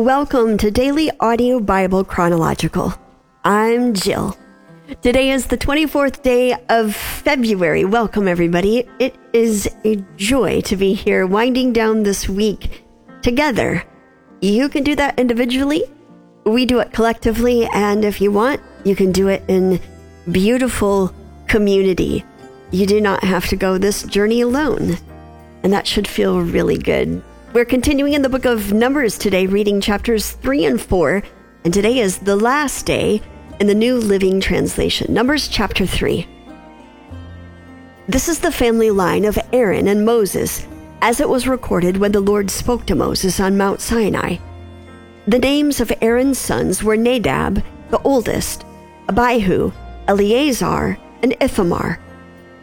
Welcome to Daily Audio Bible Chronological. I'm Jill. Today is the 24th day of February. Welcome, everybody. It is a joy to be here winding down this week together. You can do that individually. We do it collectively. And if you want, you can do it in beautiful community. You do not have to go this journey alone. And that should feel really good. We're continuing in the book of Numbers today, reading chapters 3 and 4. And today is the last day in the New Living Translation. Numbers chapter 3. This is the family line of Aaron and Moses, as it was recorded when the Lord spoke to Moses on Mount Sinai. The names of Aaron's sons were Nadab, the oldest, Abihu, Eleazar, and Ithamar.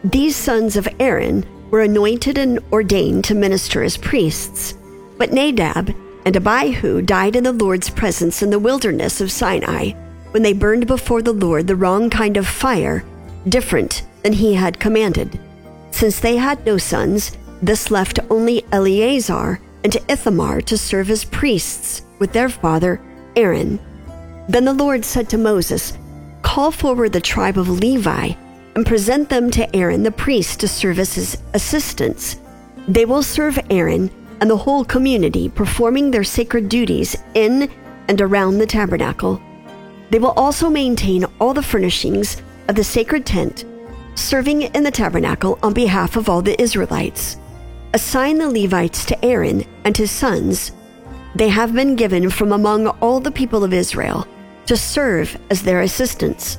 These sons of Aaron were anointed and ordained to minister as priests. But Nadab and Abihu died in the Lord's presence in the wilderness of Sinai when they burned before the Lord the wrong kind of fire, different than he had commanded. Since they had no sons, this left only Eleazar and Ithamar to serve as priests with their father Aaron. Then the Lord said to Moses, Call forward the tribe of Levi and present them to Aaron the priest to serve as his assistants. They will serve Aaron and the whole community, performing their sacred duties in and around the tabernacle. They will also maintain all the furnishings of the sacred tent, serving in the tabernacle on behalf of all the Israelites. Assign the Levites to Aaron and his sons. They have been given from among all the people of Israel to serve as their assistants.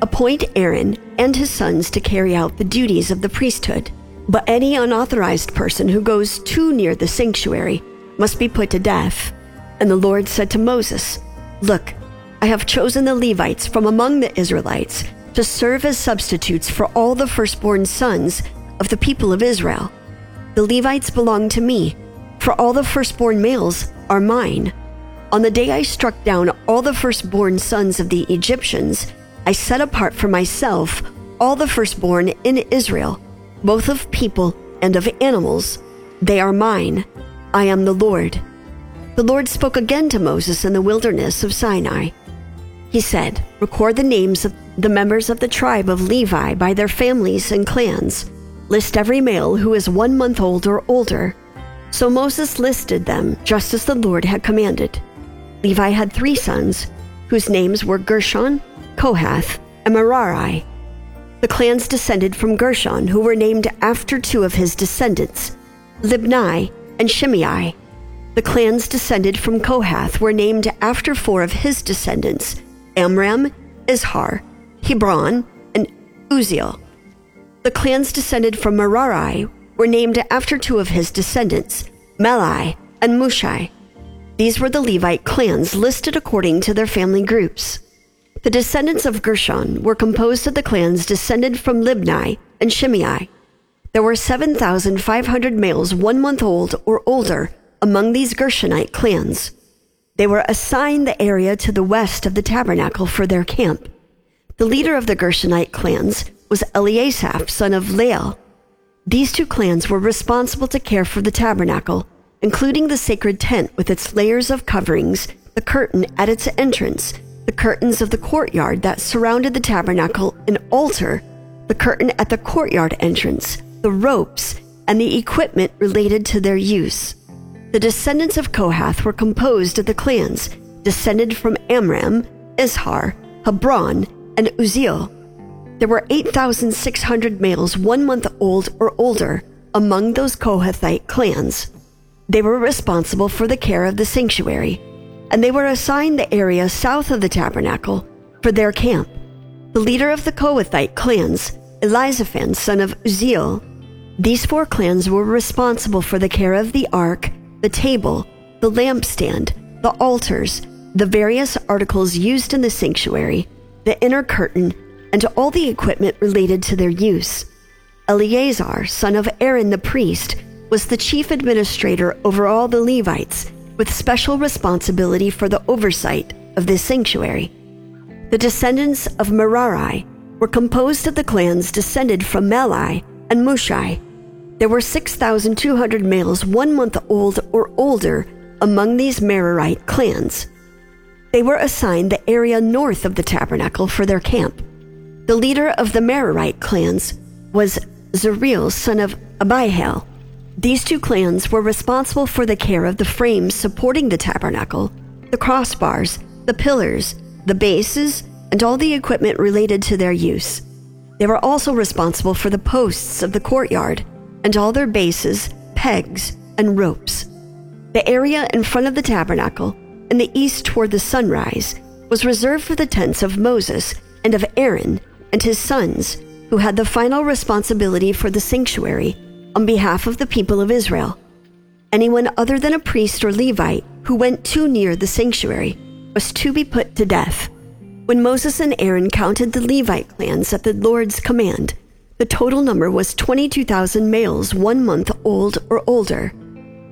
Appoint Aaron and his sons to carry out the duties of the priesthood. But any unauthorized person who goes too near the sanctuary must be put to death. And the Lord said to Moses, Look, I have chosen the Levites from among the Israelites to serve as substitutes for all the firstborn sons of the people of Israel. The Levites belong to me, for all the firstborn males are mine. On the day I struck down all the firstborn sons of the Egyptians, I set apart for myself all the firstborn in Israel, both of people and of animals. They are mine. I am the Lord. The Lord spoke again to Moses in the wilderness of Sinai. He said, Record the names of the members of the tribe of Levi by their families and clans. List every male who is one month old or older. So Moses listed them just as the Lord had commanded. Levi had three sons, whose names were Gershon, Kohath, and Merari. The clans descended from Gershon, who were named after two of his descendants, Libni and Shimei. The clans descended from Kohath were named after four of his descendants, Amram, Izhar, Hebron, and Uzziel. The clans descended from Merari were named after two of his descendants, Mahli and Mushi. These were the Levite clans listed according to their family groups. The descendants of Gershon were composed of the clans descended from Libni and Shimei. There were 7,500 males one month old or older among these Gershonite clans. They were assigned the area to the west of the tabernacle for their camp. The leader of the Gershonite clans was Eliasaph, son of Lael. These two clans were responsible to care for the tabernacle, including the sacred tent with its layers of coverings, the curtain at its entrance, the curtains of the courtyard that surrounded the tabernacle, an altar, the curtain at the courtyard entrance, the ropes, and the equipment related to their use. The descendants of Kohath were composed of the clans descended from Amram, Izhar, Hebron, and Uzziel. There were 8,600 males one month old or older among those Kohathite clans. They were responsible for the care of the sanctuary, and they were assigned the area south of the tabernacle for their camp. The leader of the Kohathite clans, Elizaphan, son of Uzziel, these four clans were responsible for the care of the ark the table, the lampstand, the altars, the various articles used in the sanctuary, the inner curtain, and all the equipment related to their use. Eleazar, son of Aaron the priest, was the chief administrator over all the Levites, with special responsibility for the oversight of this sanctuary. The descendants of Merari were composed of the clans descended from Mahli and Mushi. there were 6,200 males one month old or older among these Merarite clans. They were assigned the area north of the tabernacle for their camp. The leader of the Merarite clans was Zuriel, son of Abihail. These two clans were responsible for the care of the frames supporting the tabernacle, the crossbars, the pillars, the bases, and all the equipment related to their use. They were also responsible for the posts of the courtyard and all their bases, pegs, and ropes. The area in front of the tabernacle, in the east toward the sunrise, was reserved for the tents of Moses and of Aaron and his sons, who had the final responsibility for the sanctuary on behalf of the people of Israel. Anyone other than a priest or Levite who went too near the sanctuary was to be put to death. When Moses and Aaron counted the Levite clans at the Lord's command, the total number was 22,000 males one month old or older.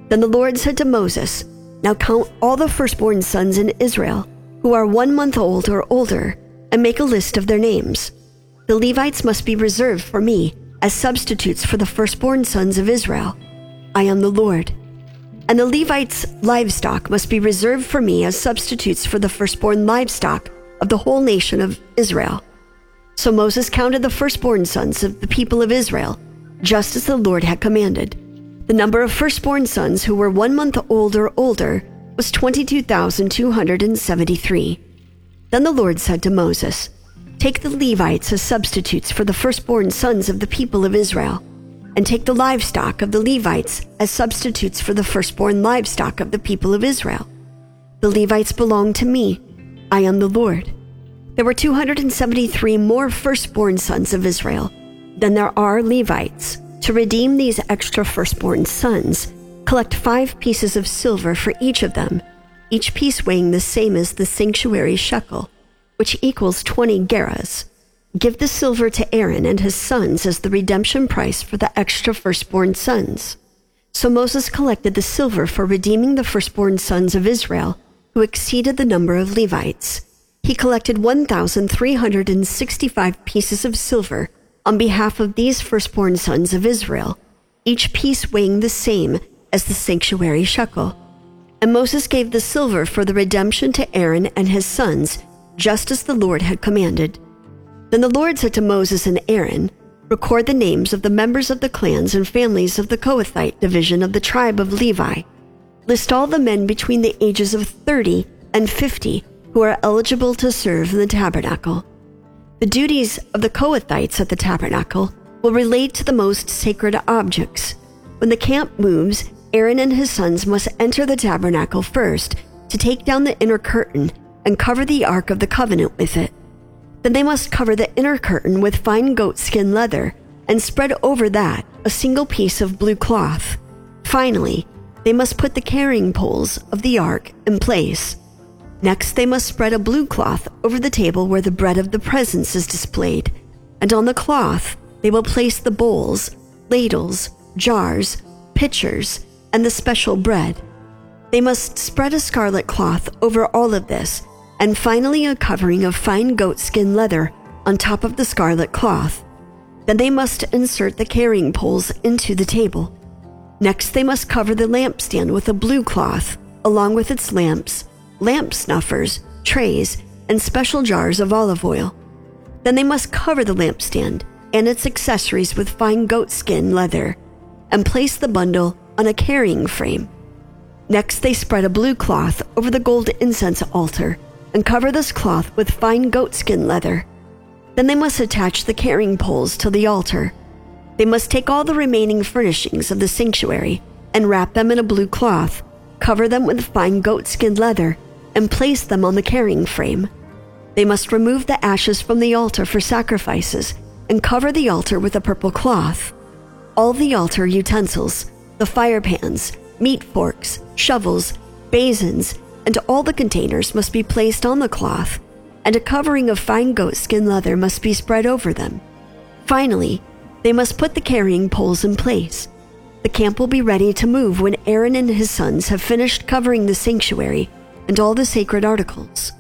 Then the Lord said to Moses, Now count all the firstborn sons in Israel who are one month old or older, and make a list of their names. The Levites must be reserved for me as substitutes for the firstborn sons of Israel. I am the Lord. And the Levites' livestock must be reserved for me as substitutes for the firstborn livestock of the whole nation of Israel. So Moses counted the firstborn sons of the people of Israel, just as the Lord had commanded. The number of firstborn sons who were one month old or older was 22,273. Then the Lord said to Moses, Take the Levites as substitutes for the firstborn sons of the people of Israel, and take the livestock of the Levites as substitutes for the firstborn livestock of the people of Israel. The Levites belong to me. I am the Lord. There were 273 more firstborn sons of Israel than there are Levites. To redeem these extra firstborn sons, collect five pieces of silver for each of them, each piece weighing the same as the sanctuary shekel which equals 20 gerahs. Give the silver to Aaron and his sons as the redemption price for the extra firstborn sons. So Moses collected the silver for redeeming the firstborn sons of Israel, who exceeded the number of Levites. He collected 1,365 pieces of silver on behalf of these firstborn sons of Israel, each piece weighing the same as the sanctuary shekel. And Moses gave the silver for the redemption to Aaron and his sons just as the Lord had commanded. Then the Lord said to Moses and Aaron, Record the names of the members of the clans and families of the Kohathite division of the tribe of Levi. List all the men between the ages of 30 and 50 who are eligible to serve in the tabernacle. The duties of the Kohathites at the tabernacle will relate to the most sacred objects. When the camp moves, Aaron and his sons must enter the tabernacle first to take down the inner curtain and cover the Ark of the Covenant with it. Then they must cover the inner curtain with fine goatskin leather and spread over that a single piece of blue cloth. Finally, they must put the carrying poles of the ark in place. Next, they must spread a blue cloth over the table where the bread of the presence is displayed, and on the cloth they will place the bowls, ladles, jars, pitchers, and the special bread. They must spread a scarlet cloth over all of this and finally a covering of fine goatskin leather on top of the scarlet cloth. Then they must insert the carrying poles into the table. Next, they must cover the lampstand with a blue cloth, along with its lamps, lamp snuffers, trays, and special jars of olive oil. Then they must cover the lampstand and its accessories with fine goatskin leather and place the bundle on a carrying frame. Next, they spread a blue cloth over the gold incense altar and cover this cloth with fine goatskin leather. Then they must attach the carrying poles to the altar. They must take all the remaining furnishings of the sanctuary and wrap them in a blue cloth, cover them with fine goatskin leather, and place them on the carrying frame. They must remove the ashes from the altar for sacrifices and cover the altar with a purple cloth. All the altar utensils, the fire pans, meat forks, shovels, basins, and all the containers must be placed on the cloth, and a covering of fine goatskin leather must be spread over them. Finally, they must put the carrying poles in place. The camp will be ready to move when Aaron and his sons have finished covering the sanctuary and all the sacred articles.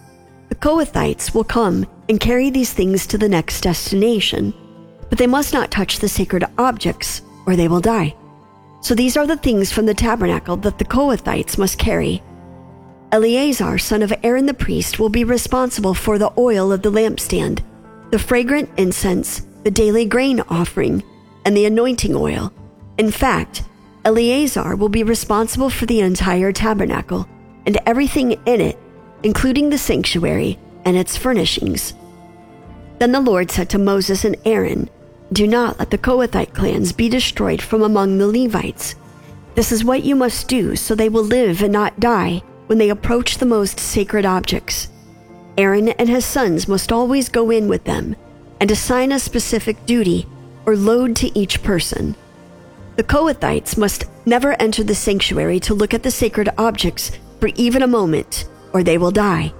The Kohathites will come and carry these things to the next destination, but they must not touch the sacred objects or they will die. So these are the things from the tabernacle that the Kohathites must carry. Eleazar, son of Aaron the priest, will be responsible for the oil of the lampstand, the fragrant incense, the daily grain offering, and the anointing oil. In fact, Eleazar will be responsible for the entire tabernacle and everything in it, including the sanctuary and its furnishings. Then the Lord said to Moses and Aaron, Do not let the Kohathite clans be destroyed from among the Levites. This is what you must do so they will live and not die when they approach the most sacred objects. Aaron and his sons must always go in with them and assign a specific duty or load to each person. The Kohathites must never enter the sanctuary to look at the sacred objects for even a moment, or they will die.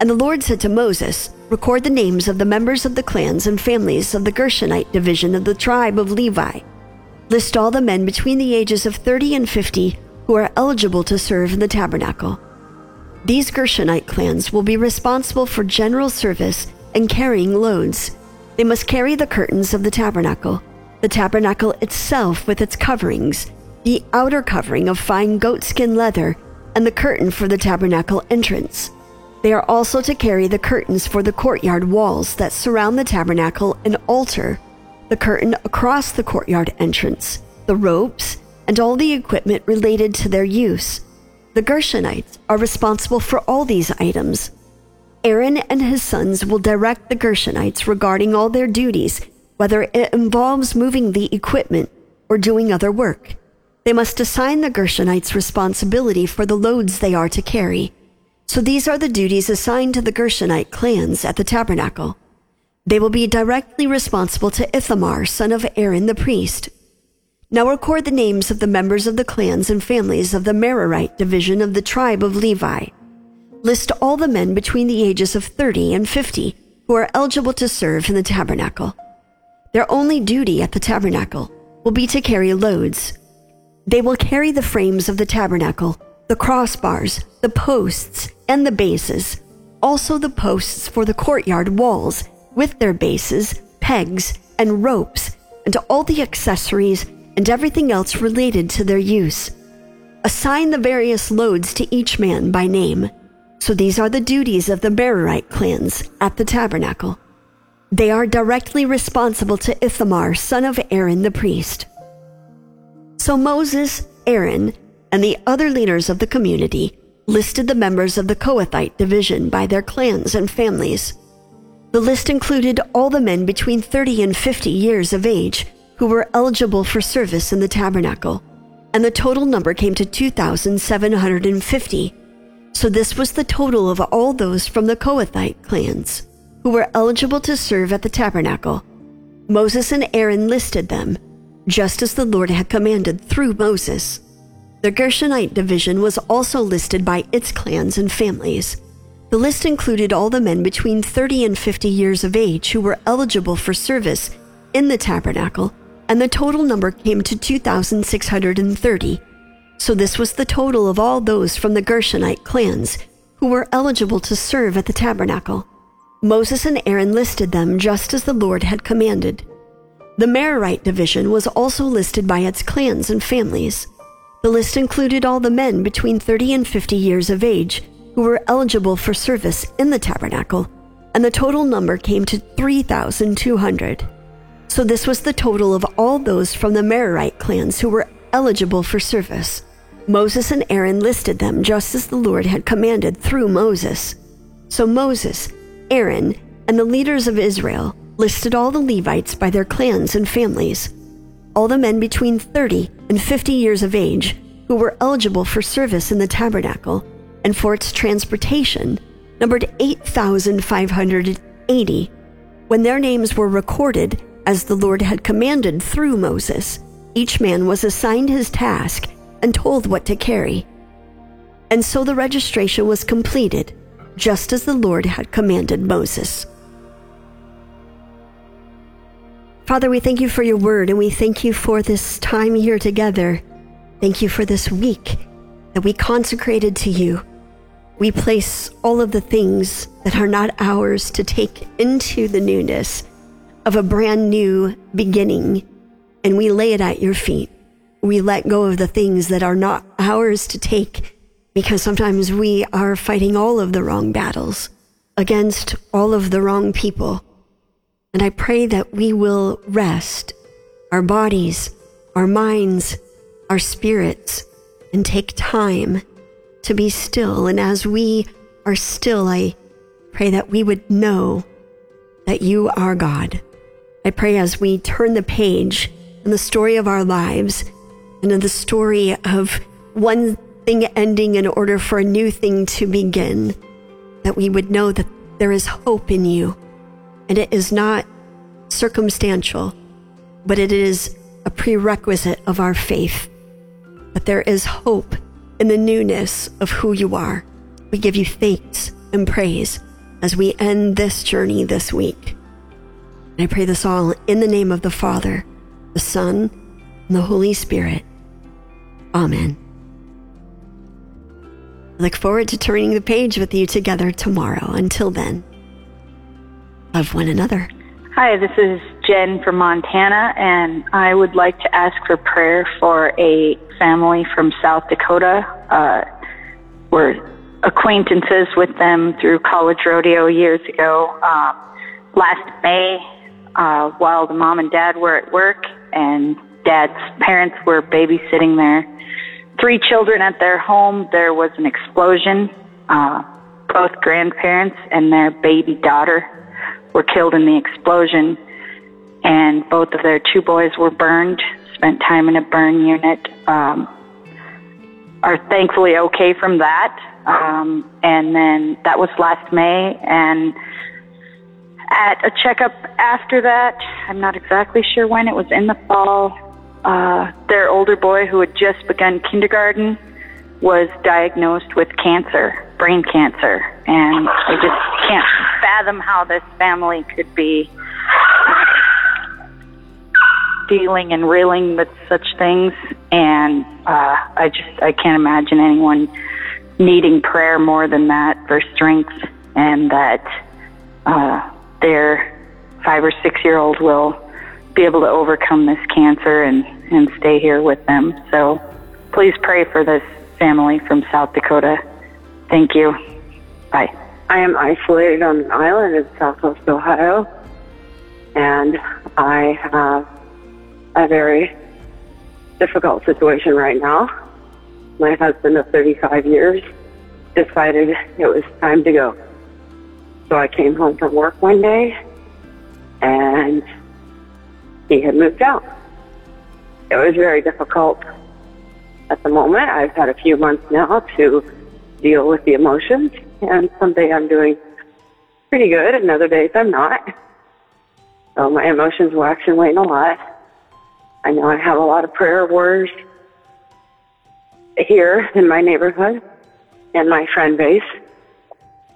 And the Lord said to Moses, Record the names of the members of the clans and families of the Gershonite division of the tribe of Levi. List all the men between the ages of 30 and 50 who are eligible to serve in the tabernacle. These Gershonite clans will be responsible for general service and carrying loads. They must carry the curtains of the tabernacle, the tabernacle itself with its coverings, the outer covering of fine goatskin leather, and the curtain for the tabernacle entrance. They are also to carry the curtains for the courtyard walls that surround the tabernacle and altar, the curtain across the courtyard entrance, the ropes, and all the equipment related to their use. The Gershonites are responsible for all these items. Aaron and his sons will direct the Gershonites regarding all their duties, whether it involves moving the equipment or doing other work. They must assign the Gershonites responsibility for the loads they are to carry. So these are the duties assigned to the Gershonite clans at the tabernacle. They will be directly responsible to Ithamar, son of Aaron the priest. Now record the names of the members of the clans and families of the Merarite division of the tribe of Levi. List all the men between the ages of 30 and 50 who are eligible to serve in the tabernacle. Their only duty at the tabernacle will be to carry loads. They will carry the frames of the tabernacle, the crossbars, the posts, and the bases, also the posts for the courtyard walls with their bases, pegs, and ropes, and all the accessories and everything else related to their use. Assign the various loads to each man by name. So these are the duties of the Merarite clans at the tabernacle. They are directly responsible to Ithamar, son of Aaron the priest. So Moses, Aaron, and the other leaders of the community listed the members of the Kohathite division by their clans and families. The list included all the men between 30 and 50 years of age who were eligible for service in the tabernacle, and the total number came to 2,750 so this was the total of all those from the Kohathite clans who were eligible to serve at the tabernacle. Moses and Aaron listed them, just as the Lord had commanded through Moses. The Gershonite division was also listed by its clans and families. The list included all the men between 30 and 50 years of age who were eligible for service in the tabernacle, and the total number came to 2,630. So this was the total of all those from the Gershonite clans who were eligible to serve at the tabernacle. Moses and Aaron listed them just as the Lord had commanded. The Merarite division was also listed by its clans and families. The list included all the men between 30 and 50 years of age who were eligible for service in the tabernacle, and the total number came to 3,200. So this was the total of all those from the Merarite clans who were eligible for service. Moses and Aaron listed them just as the Lord had commanded through Moses. So Moses, Aaron, and the leaders of Israel listed all the Levites by their clans and families, all the men between 30 and 50 years of age who were eligible for service in the tabernacle and for its transportation numbered 8,580 when their names were recorded as the Lord had commanded through Moses. Each man was assigned his task and told what to carry. And so the registration was completed, just as the Lord had commanded Moses. Father, we thank you for your word and we thank you for this time here together. Thank you for this week that we consecrated to you. We place all of the things that are not ours to take into the newness of a brand new beginning and we lay it at your feet. we let go of the things that are not ours to take because sometimes we are fighting all of the wrong battles against all of the wrong people. And I pray that we will rest our bodies, our minds, our spirits, and take time to be still. And as we are still, I pray that we would know that you are God. I pray as we turn the page in the story of our lives and in the story of one thing ending in order for a new thing to begin, that we would know that there is hope in you and it is not circumstantial, but it is a prerequisite of our faith. That there is hope in the newness of who you are. We give you thanks and praise as we end this journey this week. And I pray this all in the name of the Father, the Son, and the Holy Spirit. Amen. I look forward to turning the page with you together tomorrow. Until then, love one another. Hi, this is Jen from Montana, and I would like to ask for prayer for a family from South Dakota. Uh, we're acquaintances with them through college rodeo years ago. Uh, last May, uh, while the mom and dad were at work and dad's parents were babysitting their three children at their home, there was an explosion. Uh, both grandparents and their baby daughter were killed in the explosion, and both of their two boys were burned. Spent time in a burn unit. Um, are thankfully okay from that. Um, and then that was last May, and at a checkup after that, I'm not exactly sure when, it was in the fall, uh, their older boy who had just begun kindergarten was diagnosed with cancer, brain cancer. And I just can't fathom how this family could be dealing and reeling with such things. And uh, I just, I can't imagine anyone needing prayer more than that for strength and that uh, their five or six year old will be able to overcome this cancer and, and stay here with them. So please pray for this family from South Dakota. Thank you. Bye. I am isolated on an island in southwest Ohio, and I have a very difficult situation right now. My husband of 35 years decided it was time to go. So I came home from work one day and he had moved out. It was very difficult at the moment. I've had a few months now to deal with the emotions, and some days I'm doing pretty good, and other days I'm not. So my emotions wax and wane a lot. I know I have a lot of prayer words here in my neighborhood and my friend base,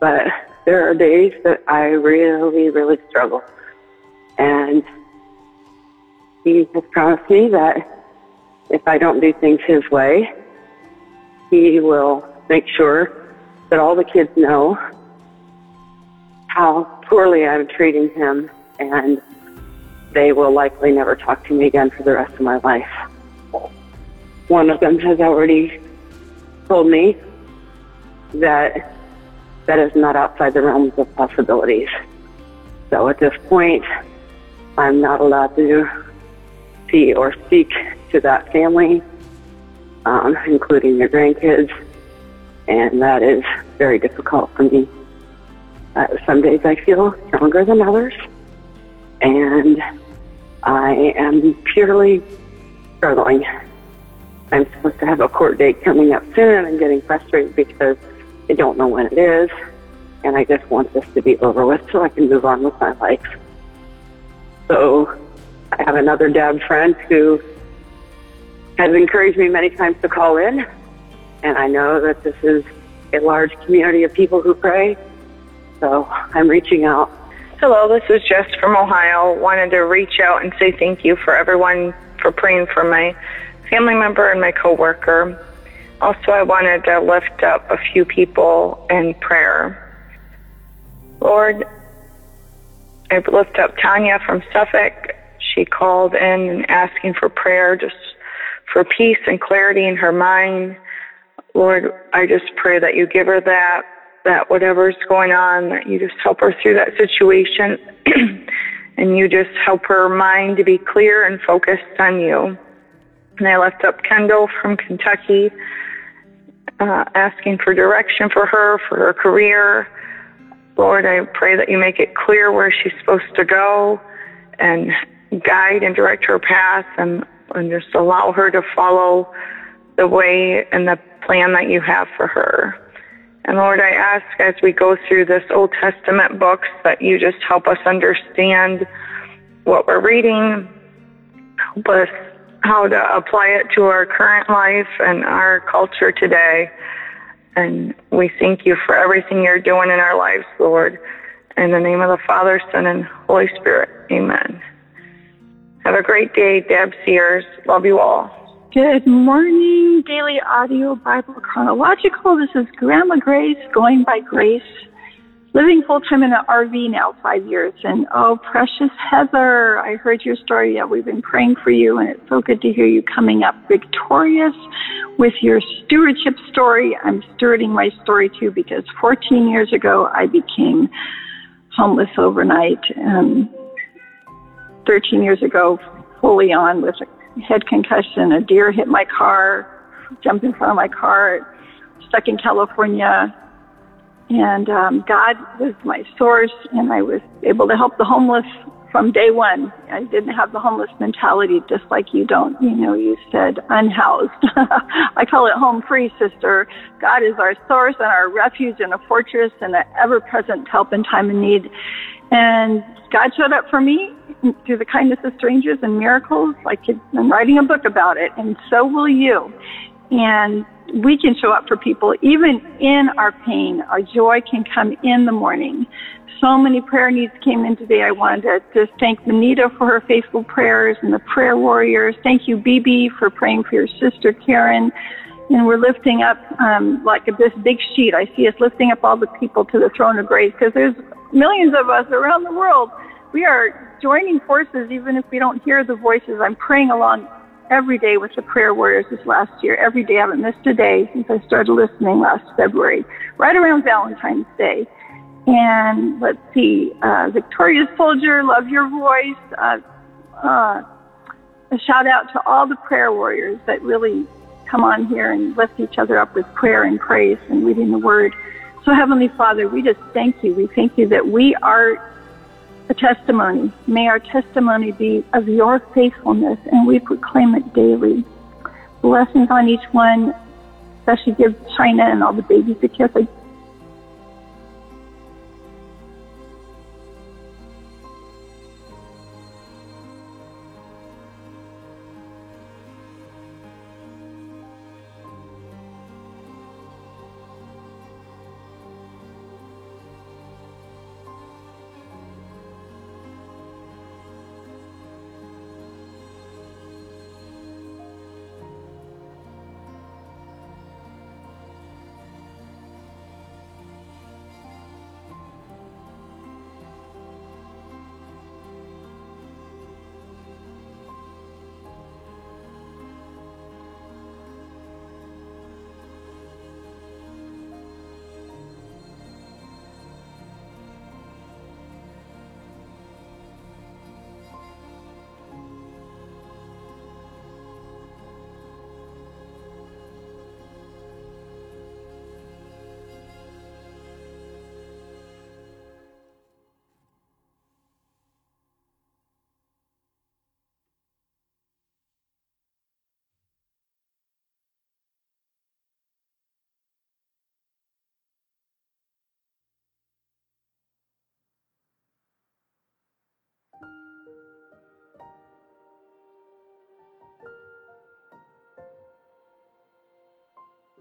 but there are days that I really, really struggle. And he has promised me that if I don't do things his way, he will make sure that all the kids know how poorly I'm treating him and they will likely never talk to me again for the rest of my life. One of them has already told me that that is not outside the realms of possibilities. So at this point, I'm not allowed to see or speak to that family, um, including their grandkids, and that is very difficult for me. Uh, some days I feel stronger than others, and I am purely struggling. I'm supposed to have a court date coming up soon, and I'm getting frustrated because I don't know when it is, and I just want this to be over with so I can move on with my life. So I have another dad friend who has encouraged me many times to call in, and I know that this is a large community of people who pray, so I'm reaching out. Hello, this is Jess from Ohio. Wanted to reach out and say thank you for everyone for praying for my family member and my coworker. Also, I wanted to lift up a few people in prayer. Lord, I lift up Tanya from Suffolk. She called in and asking for prayer just for peace and clarity in her mind. Lord, I just pray that you give her that, that whatever's going on, that you just help her through that situation and you just help her mind to be clear and focused on you. And I left up Kendall from Kentucky, uh, asking for direction for her, for her career. Lord, I pray that you make it clear where she's supposed to go and guide and direct her path and, and just allow her to follow the way and the plan that you have for her. And Lord, I ask as we go through this Old Testament books that you just help us understand what we're reading, help us how to apply it to our current life and our culture today. And we thank you for everything you're doing in our lives, Lord. In the name of the Father, Son, and Holy Spirit. Amen. Have a great day, Deb Sears. Love you all. Good morning, Daily Audio Bible Chronological. This is Grandma Grace, going by Grace, living full time in an RV now, five years. And oh, precious Heather, I heard your story. Yeah, we've been praying for you, and it's so good to hear you coming up victorious with your stewardship story. I'm stewarding my story too because 14 years ago I became homeless overnight. And 13 years ago, fully on with a head concussion. A deer hit my car, jumped in front of my car, stuck in California. And um, God was my source, and I was able to help the homeless from day one. I didn't have the homeless mentality, just like you don't. You know, you said unhoused. I call it home free, sister. God is our source and our refuge and a fortress and an ever-present help in time of need. And God showed up for me through the kindness of strangers and miracles. Like I'm writing a book about it, and so will you. And we can show up for people even in our pain. Our joy can come in the morning. So many prayer needs came in today. I wanted to just thank Manita for her faithful prayers and the prayer warriors. Thank you, BB, for praying for your sister Karen. And we're lifting up um, like this big sheet. I see us lifting up all the people to the throne of grace because there's millions of us around the world. We are joining forces even if we don't hear the voices. I'm praying along every day with the prayer warriors this last year. Every day. I haven't missed a day since I started listening last February, right around Valentine's Day. And let's see, uh, Victoria Soldier, love your voice. Uh, uh, a shout out to all the prayer warriors that really come on here and lift each other up with prayer and praise and reading the word. So Heavenly Father, we just thank you. We thank you that we are a testimony. May our testimony be of your faithfulness and we proclaim it daily. Blessings on each one, especially give China and all the babies a kiss. I